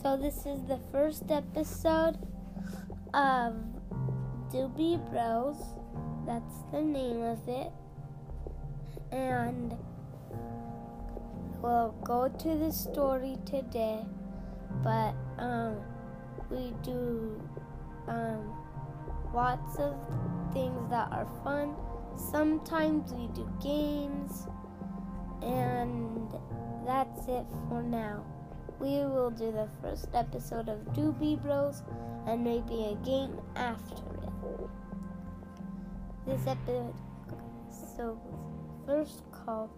So this is the first episode of Doobie Bros. That's the name of it. And we'll go to the story today, but um, we do um, lots of things that are fun. Sometimes we do games, and that's it for now. We will do the first episode of Doobie Bros and maybe a game after it. This episode so first called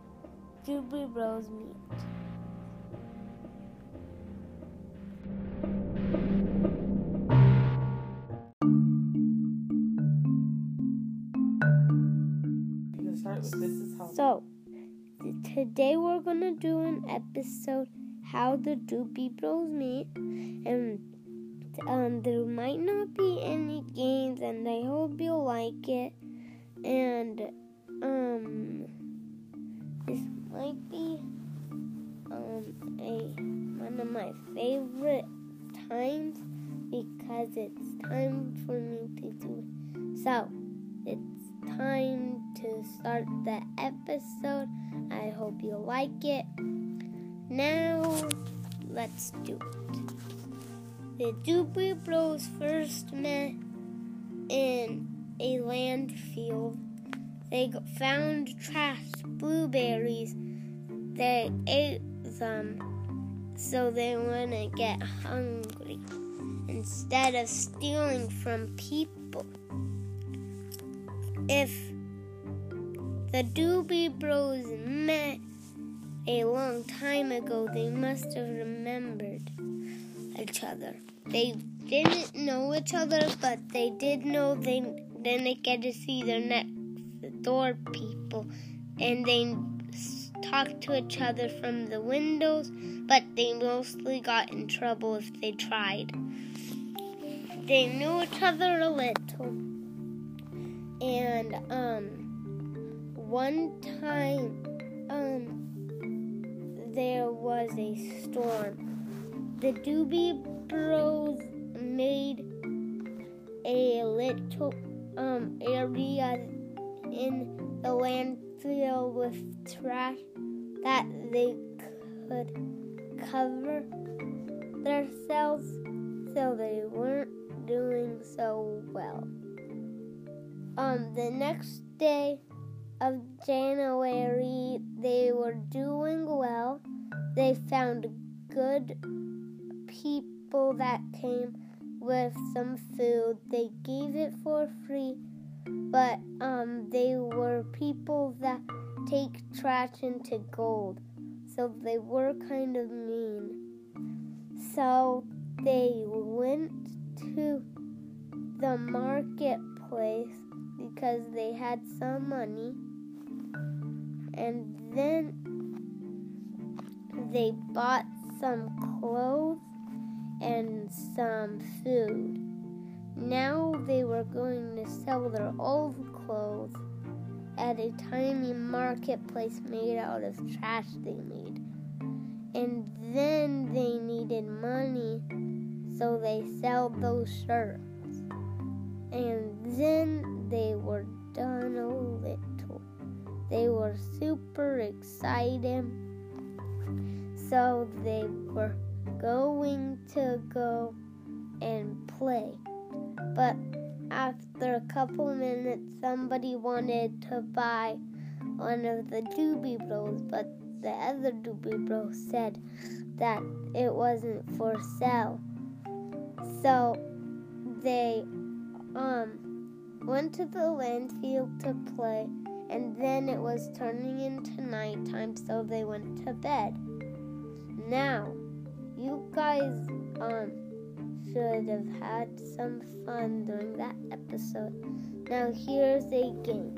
Doobie Bros Meet. So, today we're gonna do an episode how the Doobie Bros meet, and um, there might not be any games, and I hope you'll like it. And um, this might be um a one of my favorite times because it's time for me to do. It. So it's time to start the episode. I hope you like it. Now, let's do it. The Doobie Bros first met in a landfill. They found trash blueberries. They ate them so they wouldn't get hungry instead of stealing from people. If the Doobie Bros met a long time ago, they must have remembered each other. They didn't know each other, but they did know they didn't get to see their next door people, and they talked to each other from the windows, but they mostly got in trouble if they tried. They knew each other a little, and um one time um there was a storm. The Doobie Bros made a little um area in the landfill with trash that they could cover themselves so they weren't doing so well. Um the next day of January, they were well. They found good people that came with some food. They gave it for free, but um, they were people that take trash into gold, so they were kind of mean. So they went to the marketplace because they had some money and then they bought some clothes and some food. Now they were going to sell their old clothes at a tiny marketplace made out of trash they made. And then they needed money, so they sold those shirts. And then they were done a little. They were super excited. So they were going to go and play. But after a couple minutes, somebody wanted to buy one of the Doobie Bros, but the other Doobie Bros said that it wasn't for sale. So they um went to the landfill to play and then it was turning into nighttime, so they went to bed. Now, you guys um should have had some fun during that episode. Now here's a game.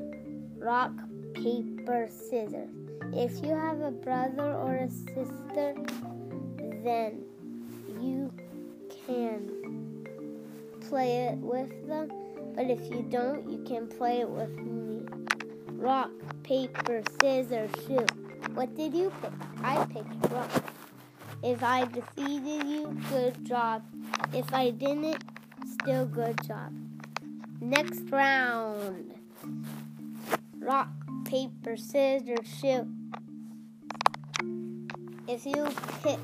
Rock, paper, scissors. If you have a brother or a sister, then you can play it with them. But if you don't, you can play it with me. Rock, paper, scissors, shoot. What did you pick? I picked rock. If I defeated you, good job. If I didn't, still good job. Next round. Rock, paper, scissors, shoot. If you pick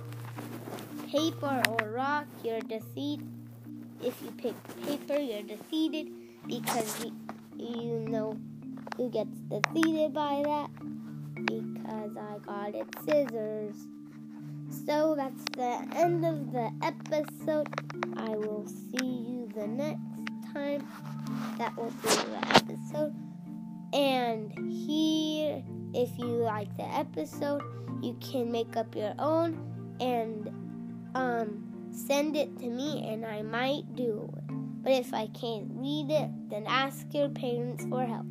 paper or rock, you're defeated. If you pick paper, you're defeated because you, you know who gets defeated by that because I got it scissors. So that's the end of the episode. I will see you the next time. That will be the episode. And here, if you like the episode, you can make up your own and um, send it to me, and I might do it. But if I can't read it, then ask your parents for help.